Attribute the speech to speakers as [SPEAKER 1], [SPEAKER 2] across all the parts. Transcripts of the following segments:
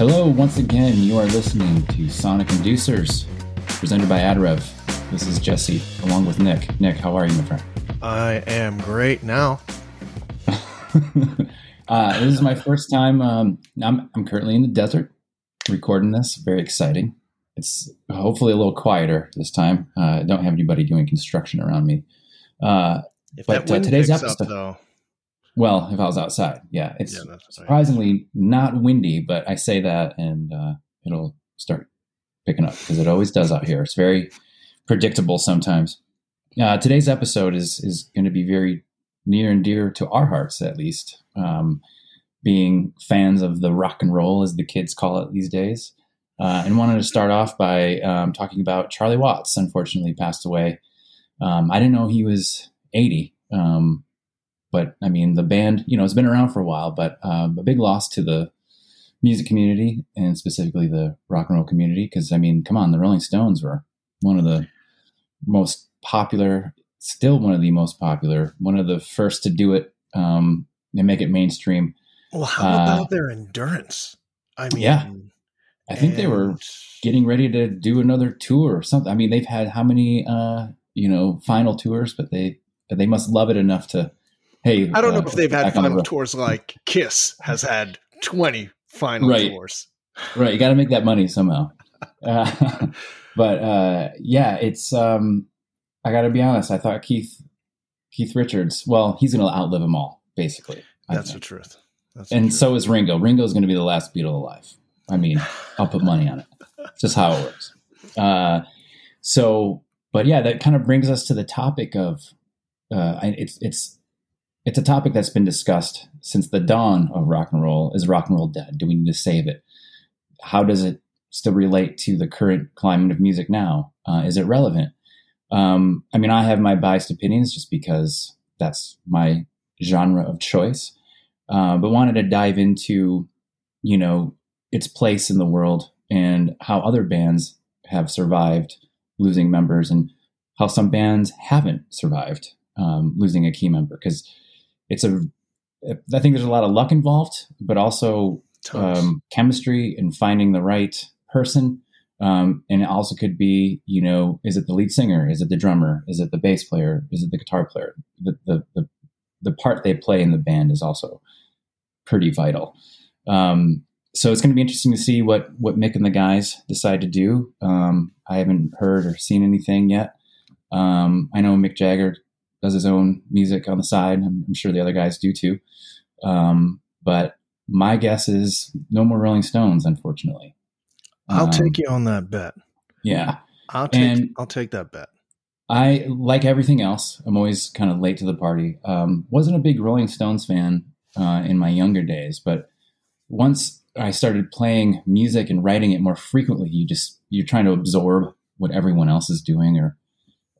[SPEAKER 1] Hello, once again, you are listening to Sonic Inducers, presented by AdRev. This is Jesse, along with Nick. Nick, how are you, my friend?
[SPEAKER 2] I am great now.
[SPEAKER 1] uh, this is my first time. Um, I'm, I'm currently in the desert recording this. Very exciting. It's hopefully a little quieter this time. Uh, I don't have anybody doing construction around me. Uh,
[SPEAKER 2] If
[SPEAKER 1] But,
[SPEAKER 2] that
[SPEAKER 1] uh,
[SPEAKER 2] wind
[SPEAKER 1] today's
[SPEAKER 2] picks
[SPEAKER 1] episode-
[SPEAKER 2] up, though,
[SPEAKER 1] well, if I was outside, yeah, it's
[SPEAKER 2] yeah,
[SPEAKER 1] surprisingly not windy, but I say that and uh, it'll start picking up because it always does out here. It's very predictable sometimes. Uh, today's episode is is going to be very near and dear to our hearts, at least, um, being fans of the rock and roll, as the kids call it these days. Uh, and wanted to start off by um, talking about Charlie Watts. Unfortunately, passed away. Um, I didn't know he was eighty. Um, but I mean, the band, you know, has been around for a while, but um, a big loss to the music community and specifically the rock and roll community. Because I mean, come on, the Rolling Stones were one of the most popular, still one of the most popular, one of the first to do it um, and make it mainstream.
[SPEAKER 2] Well, how
[SPEAKER 1] uh,
[SPEAKER 2] about their endurance? I mean,
[SPEAKER 1] Yeah. I think they were getting ready to do another tour or something. I mean, they've had how many, uh, you know, final tours, but they they must love it enough to. Hey,
[SPEAKER 2] I don't know
[SPEAKER 1] uh,
[SPEAKER 2] if they've had
[SPEAKER 1] the
[SPEAKER 2] final tours like Kiss has had 20 final
[SPEAKER 1] Right.
[SPEAKER 2] tours.
[SPEAKER 1] right you got to make that money somehow uh, but uh, yeah it's um, i gotta be honest i thought keith keith richards well he's gonna outlive them all basically
[SPEAKER 2] That's the truth. That's the
[SPEAKER 1] and
[SPEAKER 2] truth.
[SPEAKER 1] so is ringo ringo's gonna be the last beatle alive i mean i'll put money on it it's just how it works uh, so but yeah that kind of brings us to the topic of uh, it's it's it's a topic that's been discussed since the dawn of rock and roll. Is rock and roll dead? Do we need to save it? How does it still relate to the current climate of music now? Uh, is it relevant? Um, I mean, I have my biased opinions just because that's my genre of choice, uh, but wanted to dive into, you know, its place in the world and how other bands have survived losing members and how some bands haven't survived um, losing a key member because it's a I think there's a lot of luck involved, but also um, chemistry and finding the right person. Um, and it also could be, you know, is it the lead singer? Is it the drummer? Is it the bass player? Is it the guitar player? The the the, the part they play in the band is also pretty vital. Um, so it's going to be interesting to see what what Mick and the guys decide to do. Um, I haven't heard or seen anything yet. Um, I know Mick Jagger does his own music on the side. I'm, I'm sure the other guys do too. Um, but my guess is no more Rolling Stones, unfortunately.
[SPEAKER 2] I'll
[SPEAKER 1] Um,
[SPEAKER 2] take you on that bet.
[SPEAKER 1] Yeah,
[SPEAKER 2] I'll take
[SPEAKER 1] and-
[SPEAKER 2] I'll take that bet.
[SPEAKER 1] I like everything else. I'm always kind of late to the party. Um, wasn't a big Rolling Stones fan uh, in my younger days, but once I started playing music and writing it more frequently, you just you're trying to absorb what everyone else is doing or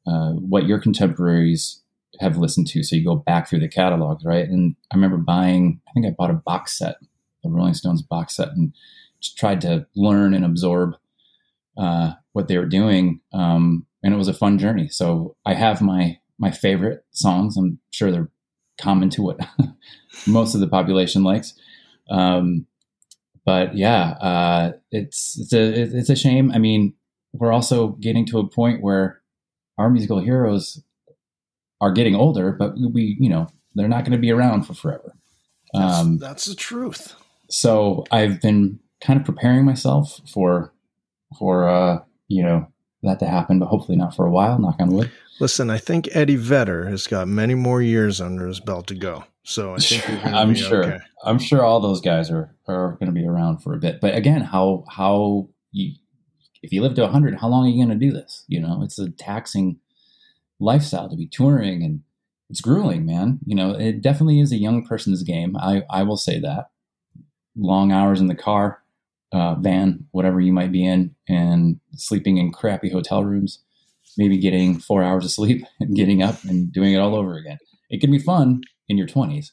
[SPEAKER 1] uh, what your contemporaries have listened to. So you go back through the catalogs, right? And I remember buying. I think I bought a box set, the Rolling Stones box set, and just tried to learn and absorb uh, what they were doing. Um, and it was a fun journey. So I have my my favorite songs. I'm sure they're common to what most of the population likes. Um, but yeah, uh, it's it's a it's a shame. I mean, we're also getting to a point where our musical heroes are getting older, but we you know they're not going to be around for forever.
[SPEAKER 2] That's,
[SPEAKER 1] Um,
[SPEAKER 2] that's the truth.
[SPEAKER 1] so I've been kind of preparing myself for for uh, you know that to happen, but hopefully not for a while. Knock on wood.
[SPEAKER 2] Listen, I think Eddie Vedder has got many more years under his belt to go. So I think gonna
[SPEAKER 1] I'm sure.
[SPEAKER 2] okay.
[SPEAKER 1] I'm sure all those guys are are going to be around for a bit. But again, how how you if you live to 100, how long are you going to do this? You know, it's a taxing lifestyle to be touring and it's grueling, man. You know, it definitely is a young person's game. I I will say that. Long hours in the car, uh, van, whatever you might be in, and sleeping in crappy hotel rooms, maybe getting four hours of sleep and getting up and doing it all over again. It can be fun in your 20s.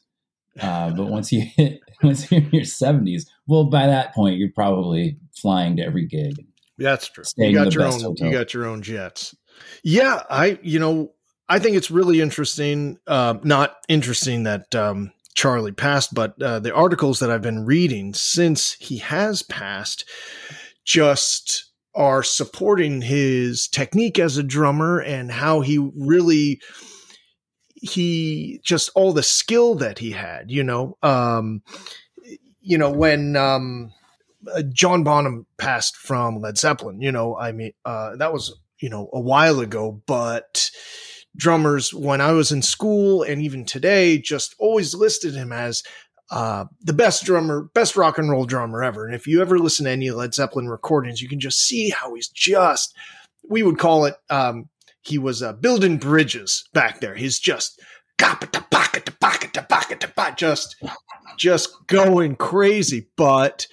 [SPEAKER 1] Uh, but once you hit, once you're in your 70s, well, by that point, you're probably flying to every gig.
[SPEAKER 2] That's true. You got your own.
[SPEAKER 1] hotel.
[SPEAKER 2] You got your own jets. Yeah, I. You know, I think it's really interesting. Uh, not interesting that um, Charlie passed, but uh, the articles that I've been reading since he has passed just are supporting his technique as a drummer and how he really he just all the skill that he had you know um you know when um uh, John Bonham passed from Led Zeppelin you know I mean uh that was you know a while ago but drummers when I was in school and even today just always listed him as uh, the best drummer, best rock and roll drummer ever. And if you ever listen to any Led Zeppelin recordings, you can just see how he's just, we would call it, um, he was uh, building bridges back there. He's just just just going crazy. But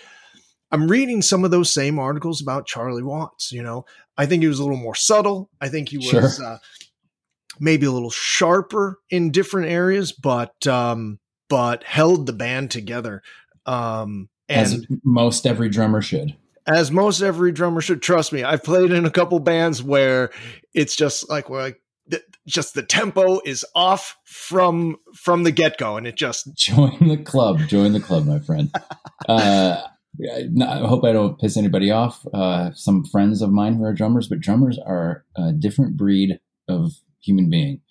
[SPEAKER 2] I'm reading some of those same articles about Charlie Watts. You know, I think he was a little more subtle. I think he was sure. uh, maybe a little sharper in different areas, but um, but held the band together. Um,
[SPEAKER 1] and as most every drummer should.
[SPEAKER 2] As most every drummer should. Trust me, I've played in a couple bands where it's just like we're like just the tempo is off from from the get go, and it just
[SPEAKER 1] join the club. Join the club, my friend. uh, I hope I don't piss anybody off. Uh, some friends of mine who are drummers, but drummers are a different breed of human being.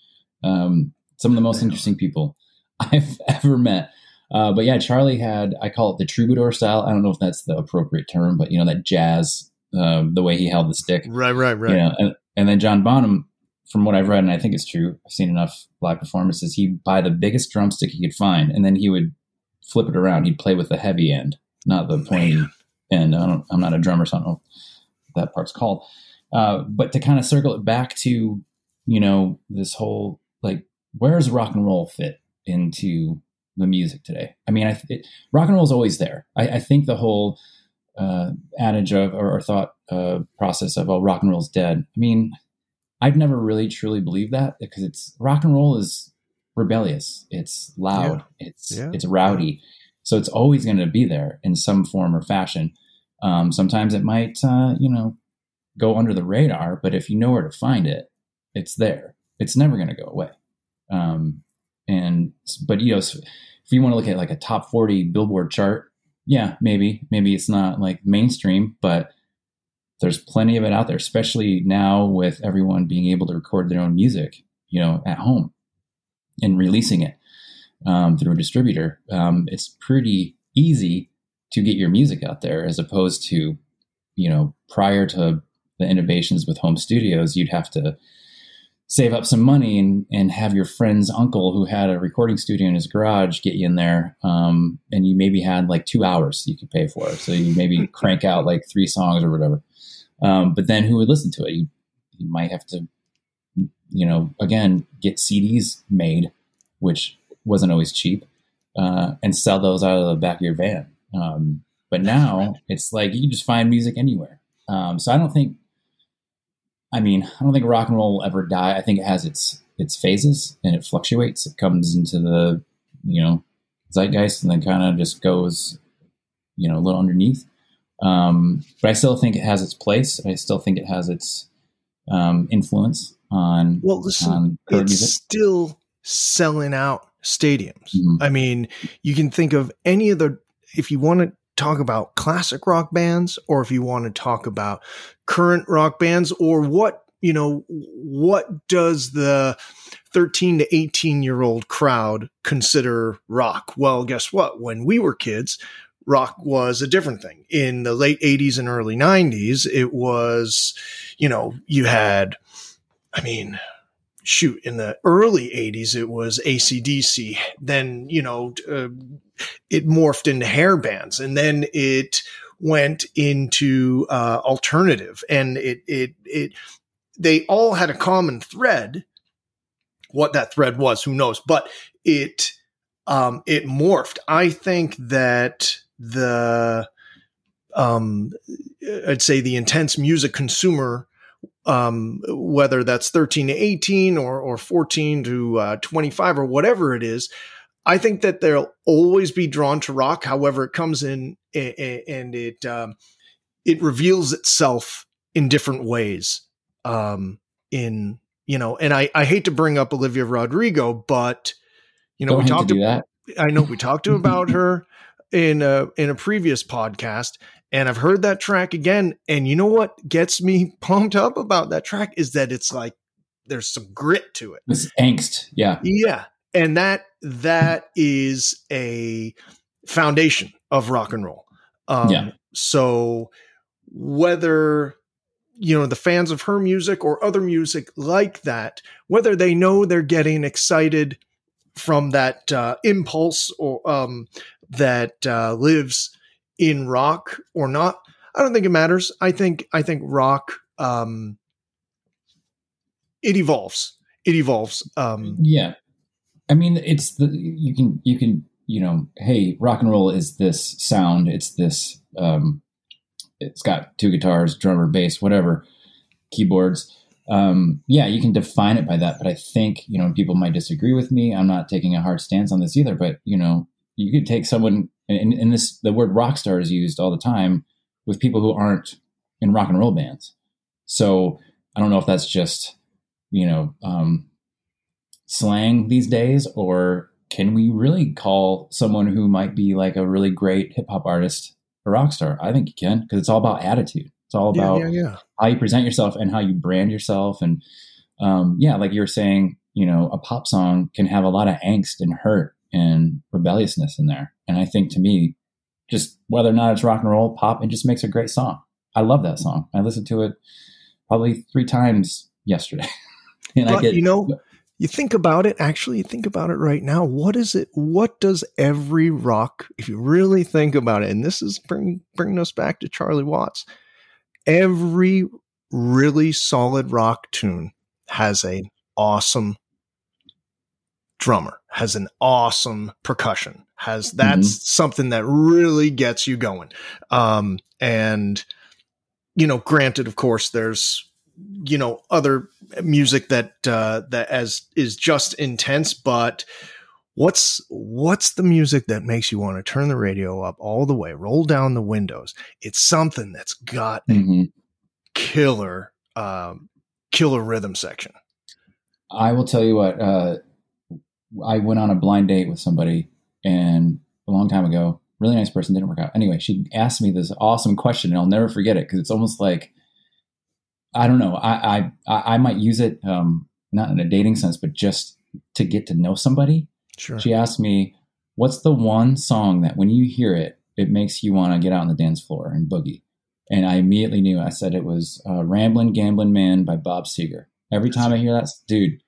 [SPEAKER 1] Um, some of the most interesting people I've ever met. Uh, but yeah, Charlie had, I call it the troubadour style. I don't know if that's the appropriate term, but you know, that jazz, uh, the way he held the stick.
[SPEAKER 2] Right, right, right.
[SPEAKER 1] You know, and, and then John Bonham, from what I've read, and I think it's true, I've seen enough live performances, he'd buy the biggest drumstick he could find, and then he would flip it around. He'd play with the heavy end, not the pointy Man. end. I don't, I'm not a drummer, so I don't know what that part's called. Uh, but to kind of circle it back to, you know, this whole like, where does rock and roll fit into the music today. I mean, I, it, rock and roll is always there. I, I think the whole uh, adage of or, or thought uh, process of "oh, rock and roll's dead." I mean, I've never really truly believed that because it's rock and roll is rebellious. It's loud. Yeah. It's yeah. it's rowdy. So it's always going to be there in some form or fashion. Um, sometimes it might, uh, you know, go under the radar, but if you know where to find it, it's there. It's never going to go away. Um, and but you know, if you want to look at like a top 40 billboard chart, yeah, maybe, maybe it's not like mainstream, but there's plenty of it out there, especially now with everyone being able to record their own music, you know, at home and releasing it um, through a distributor. Um, it's pretty easy to get your music out there as opposed to, you know, prior to the innovations with home studios, you'd have to save up some money and, and have your friend's uncle who had a recording studio in his garage get you in there. Um, and you maybe had like two hours you could pay for. So you maybe crank out like three songs or whatever. Um, but then who would listen to it? You, you might have to, you know, again, get CDs made, which wasn't always cheap, uh, and sell those out of the back of your van. Um, but now it's like you can just find music anywhere. Um, so I don't think I mean, I don't think rock and roll will ever die. I think it has its its phases and it fluctuates. It comes into the you know zeitgeist and then kind of just goes you know a little underneath. Um, but I still think it has its place. I still think it has its um, influence on
[SPEAKER 2] well, listen, on it's music. still selling out stadiums. Mm-hmm. I mean, you can think of any of the if you want to talk about classic rock bands or if you want to talk about current rock bands or what, you know, what does the 13 to 18 year old crowd consider rock? Well, guess what? When we were kids, rock was a different thing. In the late 80s and early 90s, it was, you know, you had, I mean, shoot, in the early 80s, it was ACDC. Then, you know, uh, it morphed into hair bands and then it went into uh, alternative and it, it, it, they all had a common thread. What that thread was, who knows? But it, um, it morphed. I think that the, um, I'd say the intense music consumer um, whether that's 13 to 18 or, or 14 to uh, 25 or whatever it is, I think that they'll always be drawn to rock. However, it comes in and it um, it reveals itself in different ways. Um, in you know, and I I hate to bring up Olivia Rodrigo, but you know
[SPEAKER 1] Don't
[SPEAKER 2] we talked
[SPEAKER 1] about
[SPEAKER 2] I know we talked about her in a in a previous podcast, and I've heard that track again. And you know what gets me pumped up about that track is that it's like there's some grit to it.
[SPEAKER 1] It's angst, yeah,
[SPEAKER 2] yeah, and that that is a foundation of rock and roll. Um, yeah. So whether you know the fans of her music or other music like that whether they know they're getting excited from that uh, impulse or um, that uh, lives in rock or not i don't think it matters i think i think rock um, it evolves it evolves um,
[SPEAKER 1] yeah i mean it's the you can you can you know hey rock and roll is this sound it's this um, it's got two guitars, drummer, bass, whatever, keyboards. Um, yeah, you can define it by that. But I think, you know, people might disagree with me. I'm not taking a hard stance on this either. But, you know, you could take someone, and, and this, the word rock star is used all the time with people who aren't in rock and roll bands. So I don't know if that's just, you know, um, slang these days, or can we really call someone who might be like a really great hip hop artist a rock star? I think you can because it's all about attitude. It's all about yeah, yeah, yeah. how you present yourself and how you brand yourself. And um, yeah, like you were saying, you know, a pop song can have a lot of angst and hurt and rebelliousness in there. And I think to me, just whether or not it's rock and roll, pop, it just makes a great song. I love that song. I listened to it probably three times yesterday.
[SPEAKER 2] and but, I get, you know, you think about it actually you think about it right now what is it what does every rock if you really think about it and this is bring, bringing us back to charlie watts every really solid rock tune has an awesome drummer has an awesome percussion has that's mm-hmm. something that really gets you going um and you know granted of course there's you know other music that uh, that as is just intense but what's what's the music that makes you want to turn the radio up all the way roll down the windows it's something that's got mm-hmm. a killer um, killer rhythm section
[SPEAKER 1] i will tell you what uh, i went on a blind date with somebody and a long time ago really nice person didn't work out anyway she asked me this awesome question and i'll never forget it because it's almost like I don't know. I I I might use it um, not in a dating sense, but just to get to know somebody. Sure. She asked me, "What's the one song that when you hear it, it makes you want to get out on the dance floor and boogie?" And I immediately knew. I said it was uh, "Ramblin' Gamblin' Man" by Bob Seger. Every time I hear that, dude,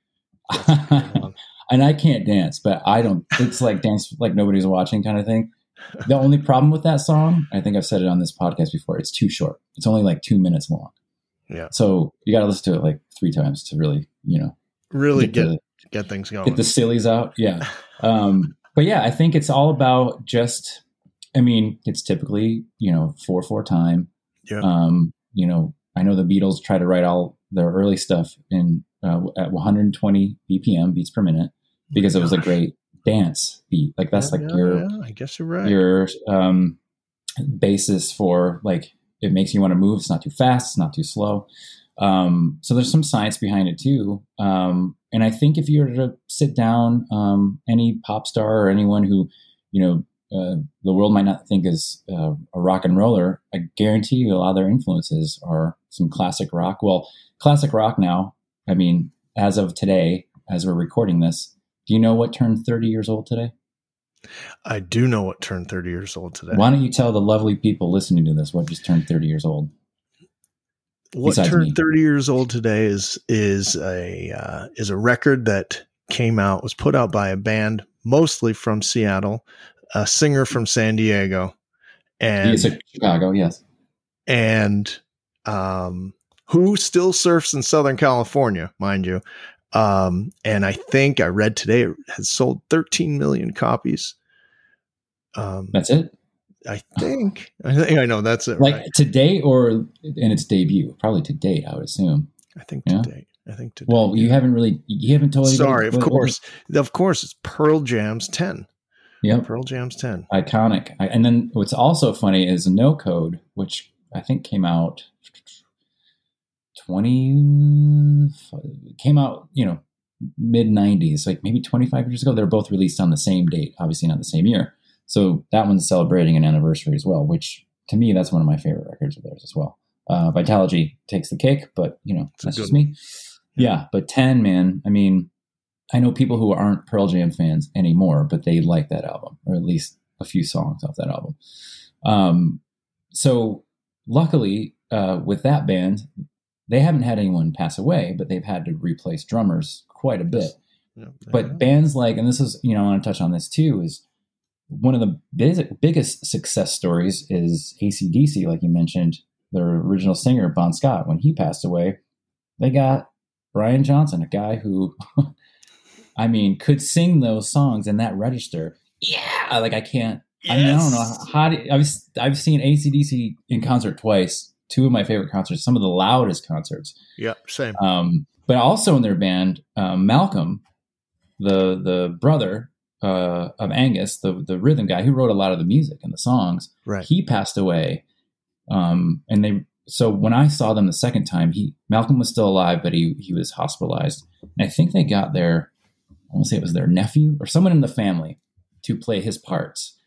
[SPEAKER 1] and I can't dance, but I don't. It's like dance like nobody's watching kind of thing. The only problem with that song, I think I've said it on this podcast before, it's too short. It's only like two minutes long.
[SPEAKER 2] Yeah.
[SPEAKER 1] So you got to listen to it like three times to really, you know,
[SPEAKER 2] really get get, the, get things going.
[SPEAKER 1] Get the sillies out. Yeah. um, but yeah, I think it's all about just. I mean, it's typically you know four four time. Yeah. Um, you know, I know the Beatles try to write all their early stuff in uh, at 120 BPM beats per minute because it was a great dance beat. Like that's yeah, like yeah, your.
[SPEAKER 2] Yeah, I guess you're right.
[SPEAKER 1] Your um, basis for like it makes you want to move. It's not too fast. It's not too slow. Um, so there's some science behind it too. Um, and I think if you were to sit down, um, any pop star or anyone who, you know, uh, the world might not think is uh, a rock and roller, I guarantee you a lot of their influences are some classic rock. Well, classic rock now, I mean, as of today, as we're recording this, do you know what turned 30 years old today?
[SPEAKER 2] I do know what turned 30 years old today.
[SPEAKER 1] Why don't you tell the lovely people listening to this what just turned 30 years old?
[SPEAKER 2] What turned me? 30 years old today is is a uh, is a record that came out was put out by a band mostly from Seattle, a singer from San Diego, and
[SPEAKER 1] Chicago, yes,
[SPEAKER 2] and um, who still surfs in Southern California, mind you. Um, and I think I read today it has sold 13 million copies.
[SPEAKER 1] Um, that's it.
[SPEAKER 2] I think. I think I know that's it.
[SPEAKER 1] Like right. to date or in its debut? Probably today. I would assume.
[SPEAKER 2] I think yeah? date. I think to
[SPEAKER 1] Well, you haven't really. You haven't told.
[SPEAKER 2] Sorry, of course, of course, it's Pearl Jam's 10.
[SPEAKER 1] Yeah,
[SPEAKER 2] Pearl Jam's 10.
[SPEAKER 1] Iconic. I, and then what's also funny is No Code, which I think came out 20 came out, you know, mid 90s, like maybe 25 years ago. They're both released on the same date, obviously not the same year. So that one's celebrating an anniversary as well, which to me, that's one of my favorite records of theirs as well. Uh, Vitalogy takes the cake, but you know, that's just me. Yeah. yeah, but 10, man, I mean, I know people who aren't Pearl Jam fans anymore, but they like that album, or at least a few songs off that album. Um, so luckily, uh, with that band, they haven't had anyone pass away, but they've had to replace drummers quite a bit. Yeah, but bands like, and this is, you know, I want to touch on this too, is one of the biggest success stories is ACDC, like you mentioned, their original singer, Bon Scott, when he passed away, they got Brian Johnson, a guy who, I mean, could sing those songs in that register. Yeah, like I can't. Yes. I mean, I don't know how. Do, I've I've seen ACDC in concert twice. Two of my favorite concerts, some of the loudest concerts.
[SPEAKER 2] Yeah, same.
[SPEAKER 1] Um, but also in their band, um, Malcolm, the the brother uh, of Angus, the the rhythm guy who wrote a lot of the music and the songs,
[SPEAKER 2] right.
[SPEAKER 1] he passed away. Um, and they so when I saw them the second time, he Malcolm was still alive, but he he was hospitalized. And I think they got their I want to say it was their nephew or someone in the family to play his parts,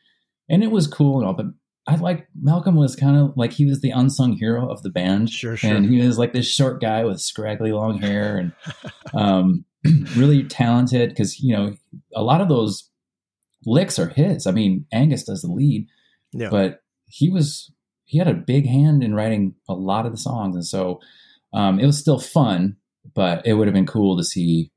[SPEAKER 1] and it was cool and all. But I like Malcolm was kind of like he was the unsung hero of the band,
[SPEAKER 2] sure, sure.
[SPEAKER 1] And he was like this short guy with scraggly long hair and um, really talented because you know a lot of those licks are his. I mean, Angus does the lead, yeah. but he was he had a big hand in writing a lot of the songs, and so um, it was still fun. But it would have been cool to see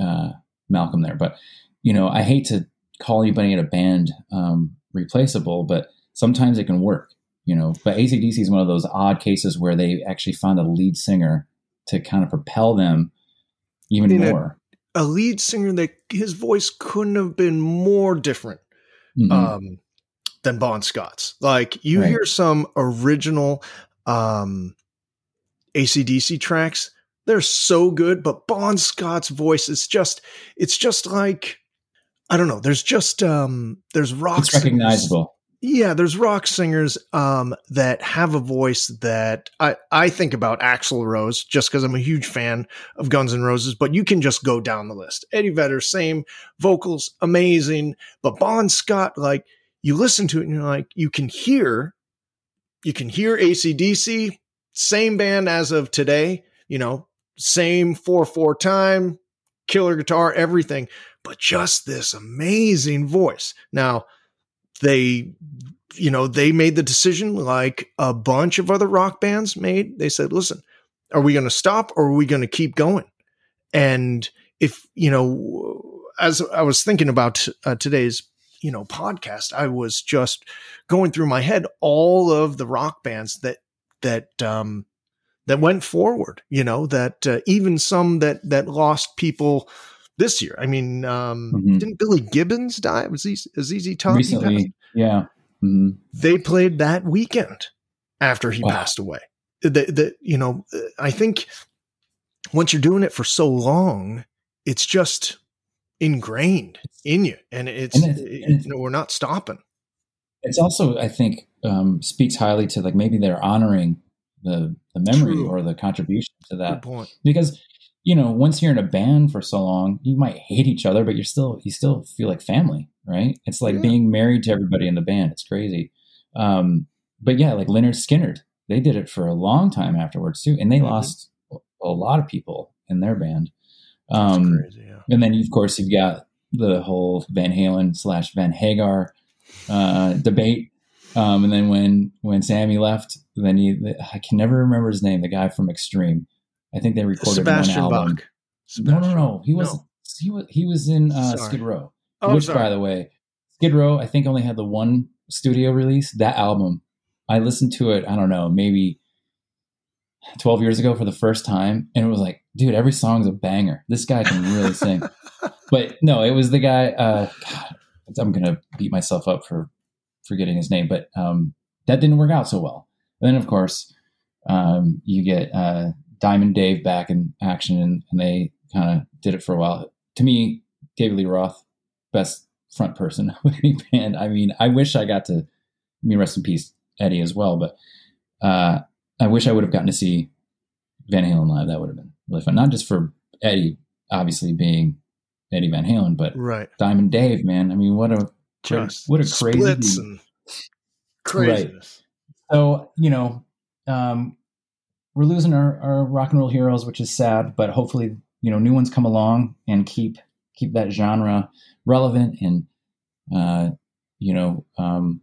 [SPEAKER 1] uh, Malcolm there. But you know, I hate to call anybody in a band um, replaceable, but sometimes it can work. You know, but ACDC is one of those odd cases where they actually found a lead singer to kind of propel them even more
[SPEAKER 2] a lead singer that his voice couldn't have been more different mm-hmm. um, than Bon Scott's. Like you right. hear some original um, ACDC tracks, they're so good, but Bon Scott's voice is just it's just like I don't know. There's just um there's rock.
[SPEAKER 1] It's recognizable.
[SPEAKER 2] Yeah, there's rock singers um, that have a voice that I, I think about Axl Rose just because I'm a huge fan of Guns N' Roses, but you can just go down the list. Eddie Vedder, same vocals, amazing. But Bon Scott, like you listen to it and you're like, you can hear, you can hear ACDC, same band as of today, you know, same 4 4 time, killer guitar, everything, but just this amazing voice. Now, they you know they made the decision like a bunch of other rock bands made. They said listen are we going to stop or are we going to keep going? And if you know as i was thinking about uh, today's you know podcast i was just going through my head all of the rock bands that that um that went forward you know that uh, even some that that lost people this year. I mean, um, mm-hmm. didn't Billy Gibbons die? Was he ZZ Top
[SPEAKER 1] recently? Yeah, mm-hmm.
[SPEAKER 2] they played that weekend after he wow. passed away. The, the, you know, I think once you're doing it for so long, it's just ingrained in you, and it's, and it's, it, and you know, we're not stopping.
[SPEAKER 1] It's also, I think, um, speaks highly to like maybe they're honoring the the memory True. or the contribution to that because you know, once you're in a band for so long, you might hate each other, but you're still you still feel like family, right? It's like yeah. being married to everybody in the band. It's crazy. Um, but yeah, like Lynyrd Skynyrd, they did it for a long time afterwards too, and they mm-hmm. lost a lot of people in their band. Um, crazy, yeah. And then of course you've got the whole Van Halen slash Van Hagar uh, debate. Um, and then when when Sammy left, then he I can never remember his name, the guy from Extreme I think they recorded Sebastian one album. Bach. Sebastian. No, no, no. He was no. he was he was in uh, Skid Row. Oh, which, sorry. by the way, Skid Row I think only had the one studio release. That album, I listened to it. I don't know, maybe twelve years ago for the first time, and it was like, dude, every song's a banger. This guy can really sing. But no, it was the guy. Uh, God, I'm gonna beat myself up for forgetting his name, but um, that didn't work out so well. And then, of course, um, you get uh, Diamond Dave back in action, and, and they kind of did it for a while. To me, David Lee Roth, best front person of any band. I mean, I wish I got to. I mean, rest in peace, Eddie as well. But uh, I wish I would have gotten to see Van Halen live. That would have been really fun, not just for Eddie obviously being Eddie Van Halen, but
[SPEAKER 2] right.
[SPEAKER 1] Diamond Dave, man. I mean, what a Just what a crazy
[SPEAKER 2] craziness.
[SPEAKER 1] Right. So you know, um, we're losing our, our rock and roll heroes, which is sad. But hopefully, you know, new ones come along and keep keep that genre relevant and uh, you know um,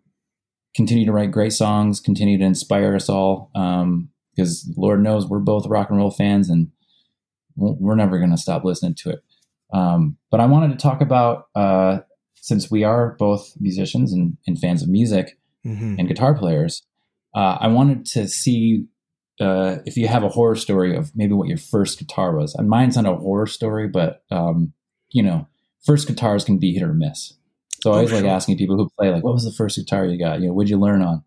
[SPEAKER 1] continue to write great songs, continue to inspire us all. Because um, Lord knows we're both rock and roll fans, and we're never going to stop listening to it. Um, but I wanted to talk about uh, since we are both musicians and, and fans of music mm-hmm. and guitar players. Uh, I wanted to see uh, if you have a horror story of maybe what your first guitar was. And mine's not a horror story, but um, you know, first guitars can be hit or miss. So I oh, always like asking people who play, like, what was the first guitar you got? You know, what'd you learn on?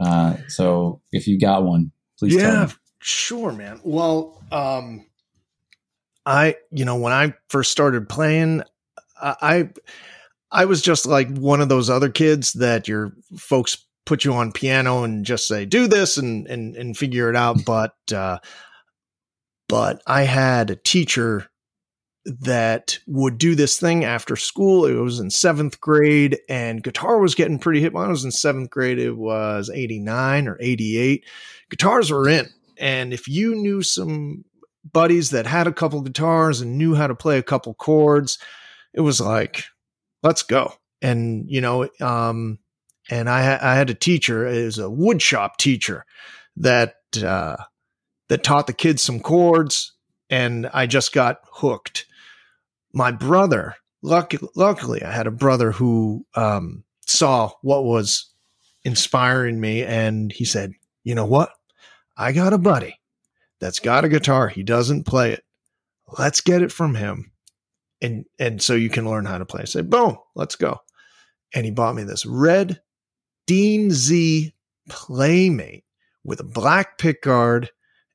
[SPEAKER 1] Uh, so if you got one, please. Tell me. Yeah,
[SPEAKER 2] sure, man. Well, um, I, you know, when I first started playing, I, I was just like one of those other kids that your folks put you on piano and just say do this and and and figure it out. But uh, but I had a teacher that would do this thing after school. It was in seventh grade, and guitar was getting pretty hit. When I was in seventh grade, it was 89 or 88. Guitars were in. And if you knew some buddies that had a couple guitars and knew how to play a couple chords, it was like, let's go. And, you know, um, and I, I had a teacher, was a woodshop teacher that, uh, that taught the kids some chords and I just got hooked my brother, luck, luckily, I had a brother who um, saw what was inspiring me, and he said, "You know what? I got a buddy that's got a guitar. He doesn't play it. Let's get it from him, and and so you can learn how to play." I said, "Boom, let's go." And he bought me this red Dean Z Playmate with a black pickguard,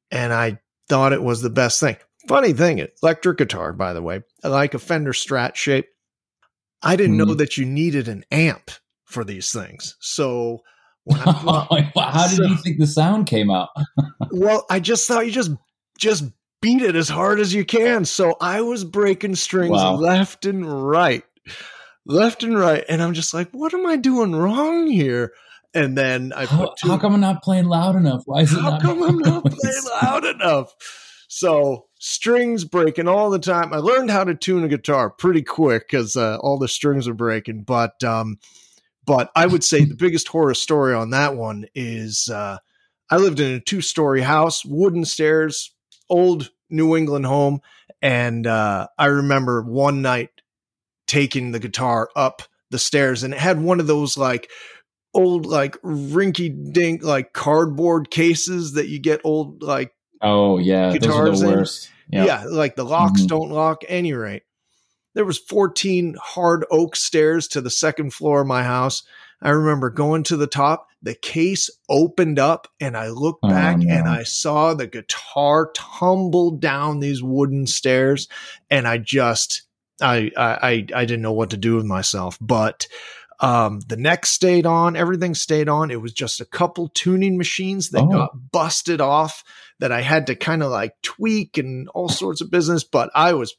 [SPEAKER 2] and I thought it was the best thing. Funny thing, electric guitar, by the way, I like a Fender Strat shape. I didn't mm. know that you needed an amp for these things. So
[SPEAKER 1] when I, how did so, you think the sound came out?
[SPEAKER 2] well, I just thought you just just beat it as hard as you can. So I was breaking strings wow. left and right, left and right, and I'm just like, what am I doing wrong here? And then I
[SPEAKER 1] put how, two, how come I'm not playing loud enough? Why is it how
[SPEAKER 2] not come I'm not playing loud enough? So strings breaking all the time. I learned how to tune a guitar pretty quick because uh, all the strings are breaking. But um, but I would say the biggest horror story on that one is uh, I lived in a two story house, wooden stairs, old New England home, and uh, I remember one night taking the guitar up the stairs, and it had one of those like old like rinky dink like cardboard cases that you get old like
[SPEAKER 1] Oh yeah, guitars those are the worst.
[SPEAKER 2] Yep. Yeah, like the locks mm-hmm. don't lock. Any rate, there was 14 hard oak stairs to the second floor of my house. I remember going to the top. The case opened up, and I looked oh, back no. and I saw the guitar tumble down these wooden stairs, and I just I I I didn't know what to do with myself, but. Um, the neck stayed on, everything stayed on. It was just a couple tuning machines that oh. got busted off that I had to kind of like tweak and all sorts of business. But I was,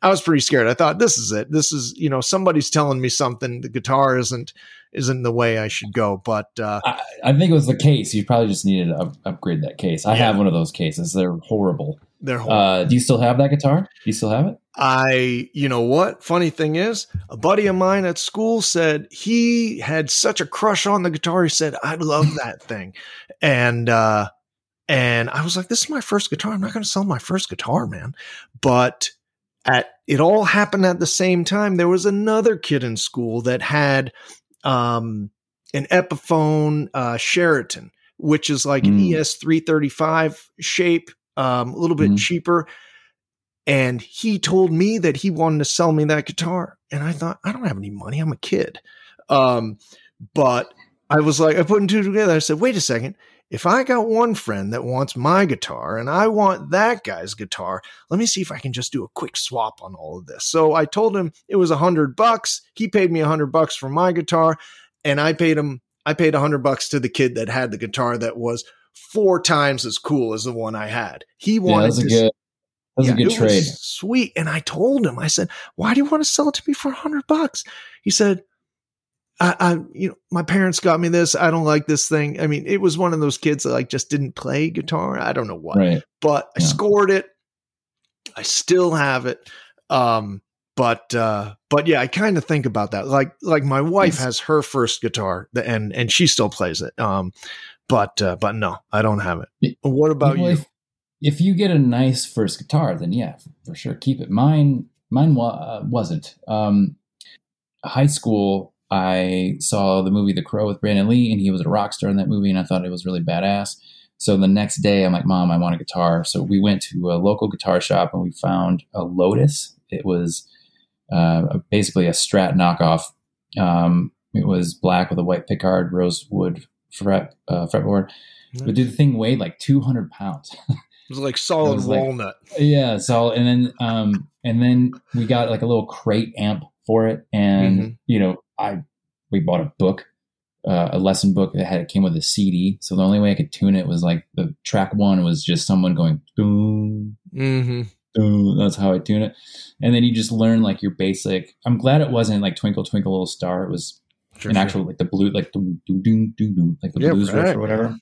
[SPEAKER 2] I was pretty scared. I thought this is it. This is, you know, somebody's telling me something. The guitar isn't, isn't the way I should go. But uh,
[SPEAKER 1] I, I think it was the case. You probably just needed to up, upgrade that case. I yeah. have one of those cases. They're horrible.
[SPEAKER 2] They're horrible. Uh,
[SPEAKER 1] do you still have that guitar? Do you still have it?
[SPEAKER 2] I, you know what? Funny thing is, a buddy of mine at school said he had such a crush on the guitar. He said, I love that thing. And, uh, and I was like, this is my first guitar. I'm not going to sell my first guitar, man. But at it all happened at the same time. There was another kid in school that had um, an Epiphone uh, Sheraton, which is like mm. an ES 335 shape, um, a little bit mm. cheaper. And he told me that he wanted to sell me that guitar. And I thought, I don't have any money. I'm a kid. Um, but I was like, I put two together. I said, wait a second if I got one friend that wants my guitar and I want that guy's guitar, let me see if I can just do a quick swap on all of this. So I told him it was a hundred bucks. He paid me a hundred bucks for my guitar, and I paid him. I paid a hundred bucks to the kid that had the guitar that was four times as cool as the one I had. He wanted
[SPEAKER 1] yeah,
[SPEAKER 2] to.
[SPEAKER 1] Good, That was yeah, a good trade.
[SPEAKER 2] Sweet. And I told him, I said, why do you want to sell it to me for a hundred bucks? He said, I, I, you know, my parents got me this. I don't like this thing. I mean, it was one of those kids that like just didn't play guitar. I don't know why, right. but I scored it. I still have it. Um, but uh, but yeah, I kind of think about that. Like like my wife yes. has her first guitar, and and she still plays it. Um, but uh, but no, I don't have it. What about well, you?
[SPEAKER 1] If, if, you get a nice first guitar, then yeah, for sure, keep it. Mine mine wa- uh, wasn't. Um, high school, I saw the movie The Crow with Brandon Lee, and he was a rock star in that movie, and I thought it was really badass. So the next day, I'm like, Mom, I want a guitar. So we went to a local guitar shop and we found a Lotus. It was uh, basically a Strat knockoff. Um, it was black with a white pickguard rosewood fret uh, fretboard. Nice. But dude, the thing weighed like 200 pounds.
[SPEAKER 2] it was like solid was walnut.
[SPEAKER 1] Like, yeah, solid. And then um, and then we got like a little crate amp for it, and mm-hmm. you know, I we bought a book. Uh, a lesson book that had it came with a CD, so the only way I could tune it was like the track one was just someone going boom, mm-hmm that's how I tune it. And then you just learn like your basic. I'm glad it wasn't like Twinkle Twinkle Little Star. It was sure, an sure. actual like the blue like the do do do do like the yeah, blues right, riff or whatever.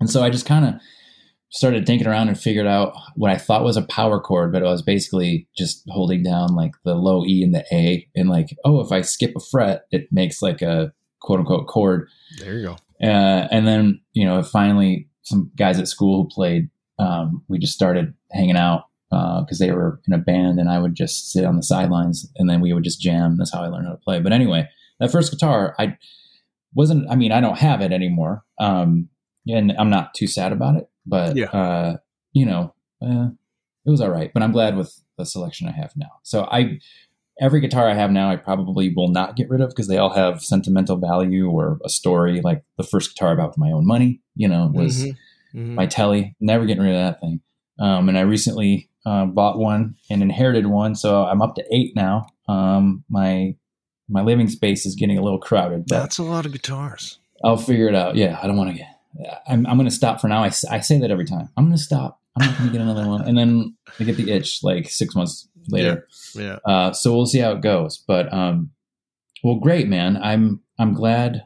[SPEAKER 1] And so I just kind of started thinking around and figured out what I thought was a power chord, but it was basically just holding down like the low E and the A, and like oh, if I skip a fret, it makes like a quote unquote chord.
[SPEAKER 2] There you go.
[SPEAKER 1] Uh, and then you know finally some guys at school who played. Um, we just started hanging out because uh, they were in a band and I would just sit on the sidelines and then we would just jam. That's how I learned how to play. But anyway, that first guitar, I wasn't, I mean, I don't have it anymore. Um, and I'm not too sad about it, but, yeah. uh, you know, uh, it was all right. But I'm glad with the selection I have now. So I, every guitar I have now, I probably will not get rid of because they all have sentimental value or a story. Like the first guitar I bought with my own money, you know, was mm-hmm. Mm-hmm. my Telly. Never getting rid of that thing. Um, and I recently uh, bought one and inherited one, so I'm up to eight now. Um, my my living space is getting a little crowded.
[SPEAKER 2] That's a lot of guitars.
[SPEAKER 1] I'll figure it out. Yeah, I don't want to get. I'm, I'm going to stop for now. I, I say that every time. I'm going to stop. I'm not going to get another one, and then I get the itch like six months later.
[SPEAKER 2] Yeah.
[SPEAKER 1] yeah. Uh, so we'll see how it goes. But um, well, great, man. I'm I'm glad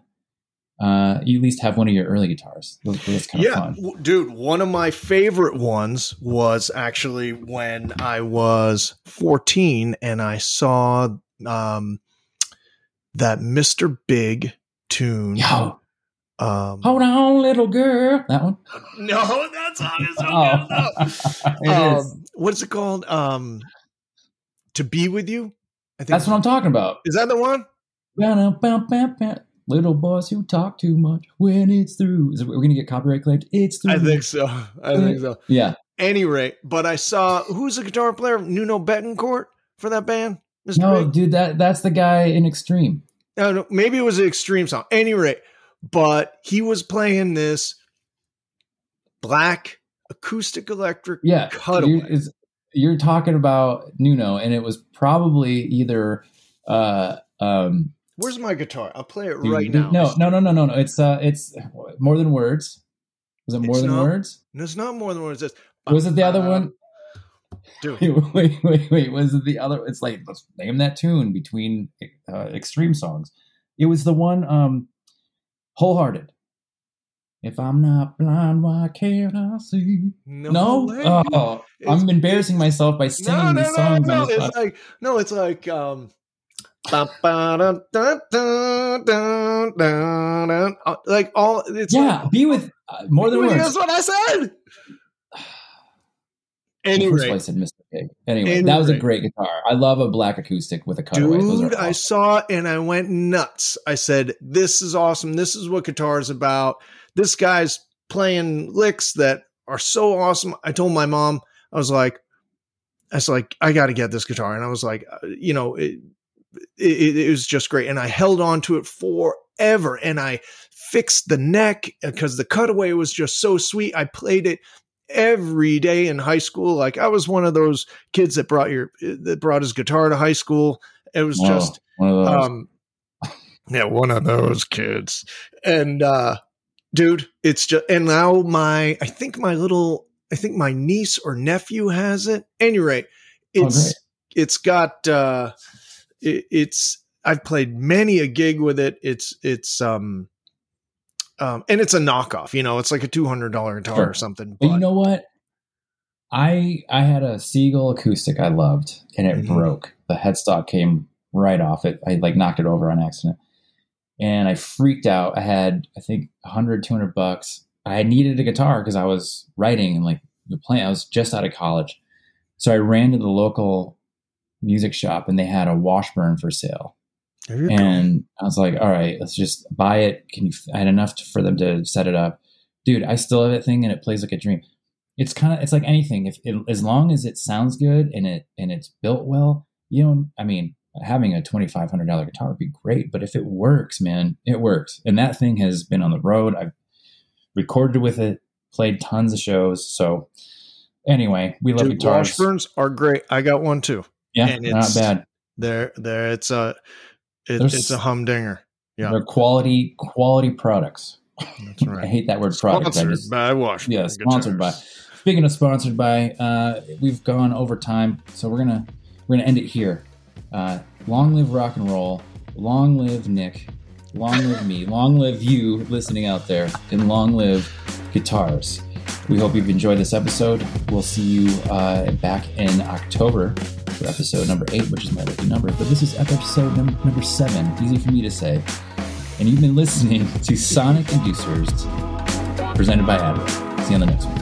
[SPEAKER 1] uh, you at least have one of your early guitars. That's kind
[SPEAKER 2] yeah,
[SPEAKER 1] of fun.
[SPEAKER 2] dude. One of my favorite ones was actually when I was 14 and I saw um, that Mr. Big tune.
[SPEAKER 1] Yo. Um, Hold on, little girl. That one?
[SPEAKER 2] No, that's not his oh. um. What's it called? Um, to be with you.
[SPEAKER 1] I think that's what I'm talking about.
[SPEAKER 2] Is that the one?
[SPEAKER 1] little boys who talk too much when it's through. Is it, we're going to get copyright claimed? It's through.
[SPEAKER 2] I think so. I think so.
[SPEAKER 1] Yeah.
[SPEAKER 2] Any rate, but I saw who's the guitar player? Nuno Bettencourt for that band.
[SPEAKER 1] Mr. No, dude, that that's the guy in Extreme.
[SPEAKER 2] No, no, maybe it was an Extreme song. Any rate, but he was playing this black acoustic electric
[SPEAKER 1] yeah,
[SPEAKER 2] cutaway.
[SPEAKER 1] You're, you're talking about Nuno, and it was probably either uh, um,
[SPEAKER 2] Where's my guitar? I'll play it right now.
[SPEAKER 1] No, no, no, no, no, no. It's uh, it's more than words. Was it more it's than
[SPEAKER 2] not,
[SPEAKER 1] words?
[SPEAKER 2] No, it's not more than words. It's,
[SPEAKER 1] was it the other uh, one?
[SPEAKER 2] Dude.
[SPEAKER 1] Wait, wait, wait, wait. Was it the other? It's like let's name that tune between uh, extreme songs. It was the one, um, Hole Hearted. If I'm not blind, why can't I see? No, no? oh, I'm embarrassing myself by singing no, no, these songs.
[SPEAKER 2] No, no, it's like no, it's like um, like all it's
[SPEAKER 1] yeah
[SPEAKER 2] like,
[SPEAKER 1] be with uh, more than words
[SPEAKER 2] that's what i said anyway
[SPEAKER 1] I said Mr. Big. Anyway, that was a great guitar. I love a black acoustic with a cutaway.
[SPEAKER 2] Dude, awesome. I saw and I went nuts. I said, "This is awesome. This is what guitar is about. This guy's playing licks that are so awesome." I told my mom, I was like, "I was like, I got to get this guitar," and I was like, uh, you know, it, it, it was just great. And I held on to it forever and I fixed the neck because the cutaway was just so sweet. I played it every day in high school. Like I was one of those kids that brought your that brought his guitar to high school. It was Whoa, just um yeah, one of those kids. And uh dude, it's just and now my I think my little I think my niece or nephew has it. Any rate, oh, it's oh, it's got uh, it, it's I've played many a gig with it. It's it's um um and it's a knockoff. You know, it's like a two hundred dollar guitar sure. or something.
[SPEAKER 1] But, you know what? I I had a Seagull acoustic I loved, and it mm-hmm. broke. The headstock came right off it. I like knocked it over on accident, and I freaked out. I had I think 100, 200 bucks. I needed a guitar because I was writing and like playing. I was just out of college, so I ran to the local music shop, and they had a Washburn for sale. And I was like, all right, let's just buy it. Can you? I had enough to, for them to set it up, dude. I still have that thing, and it plays like a dream. It's kind of it's like anything. If it, as long as it sounds good and it and it's built well you know i mean having a $2500 guitar would be great but if it works man it works. And that thing has been on the road. I've recorded with it played tons of shows. So anyway we love Dude, guitars.
[SPEAKER 2] Washburns are great. I got one too.
[SPEAKER 1] Yeah and not bad.
[SPEAKER 2] there there it's a it, it's a humdinger yeah
[SPEAKER 1] they're quality quality products that's right. I hate that word product.
[SPEAKER 2] Sponsored just, by Washburn.
[SPEAKER 1] Yeah, sponsored by. Speaking of sponsored by, uh, we've gone over time, so we're gonna we're gonna end it here. Uh, long live rock and roll. Long live Nick. Long live me. Long live you listening out there, and long live guitars. We hope you've enjoyed this episode. We'll see you uh, back in October for episode number eight, which is my lucky number. But this is episode number, number seven. Easy for me to say. And you've been listening to Sonic Inducers, presented by Adler. See you on the next one.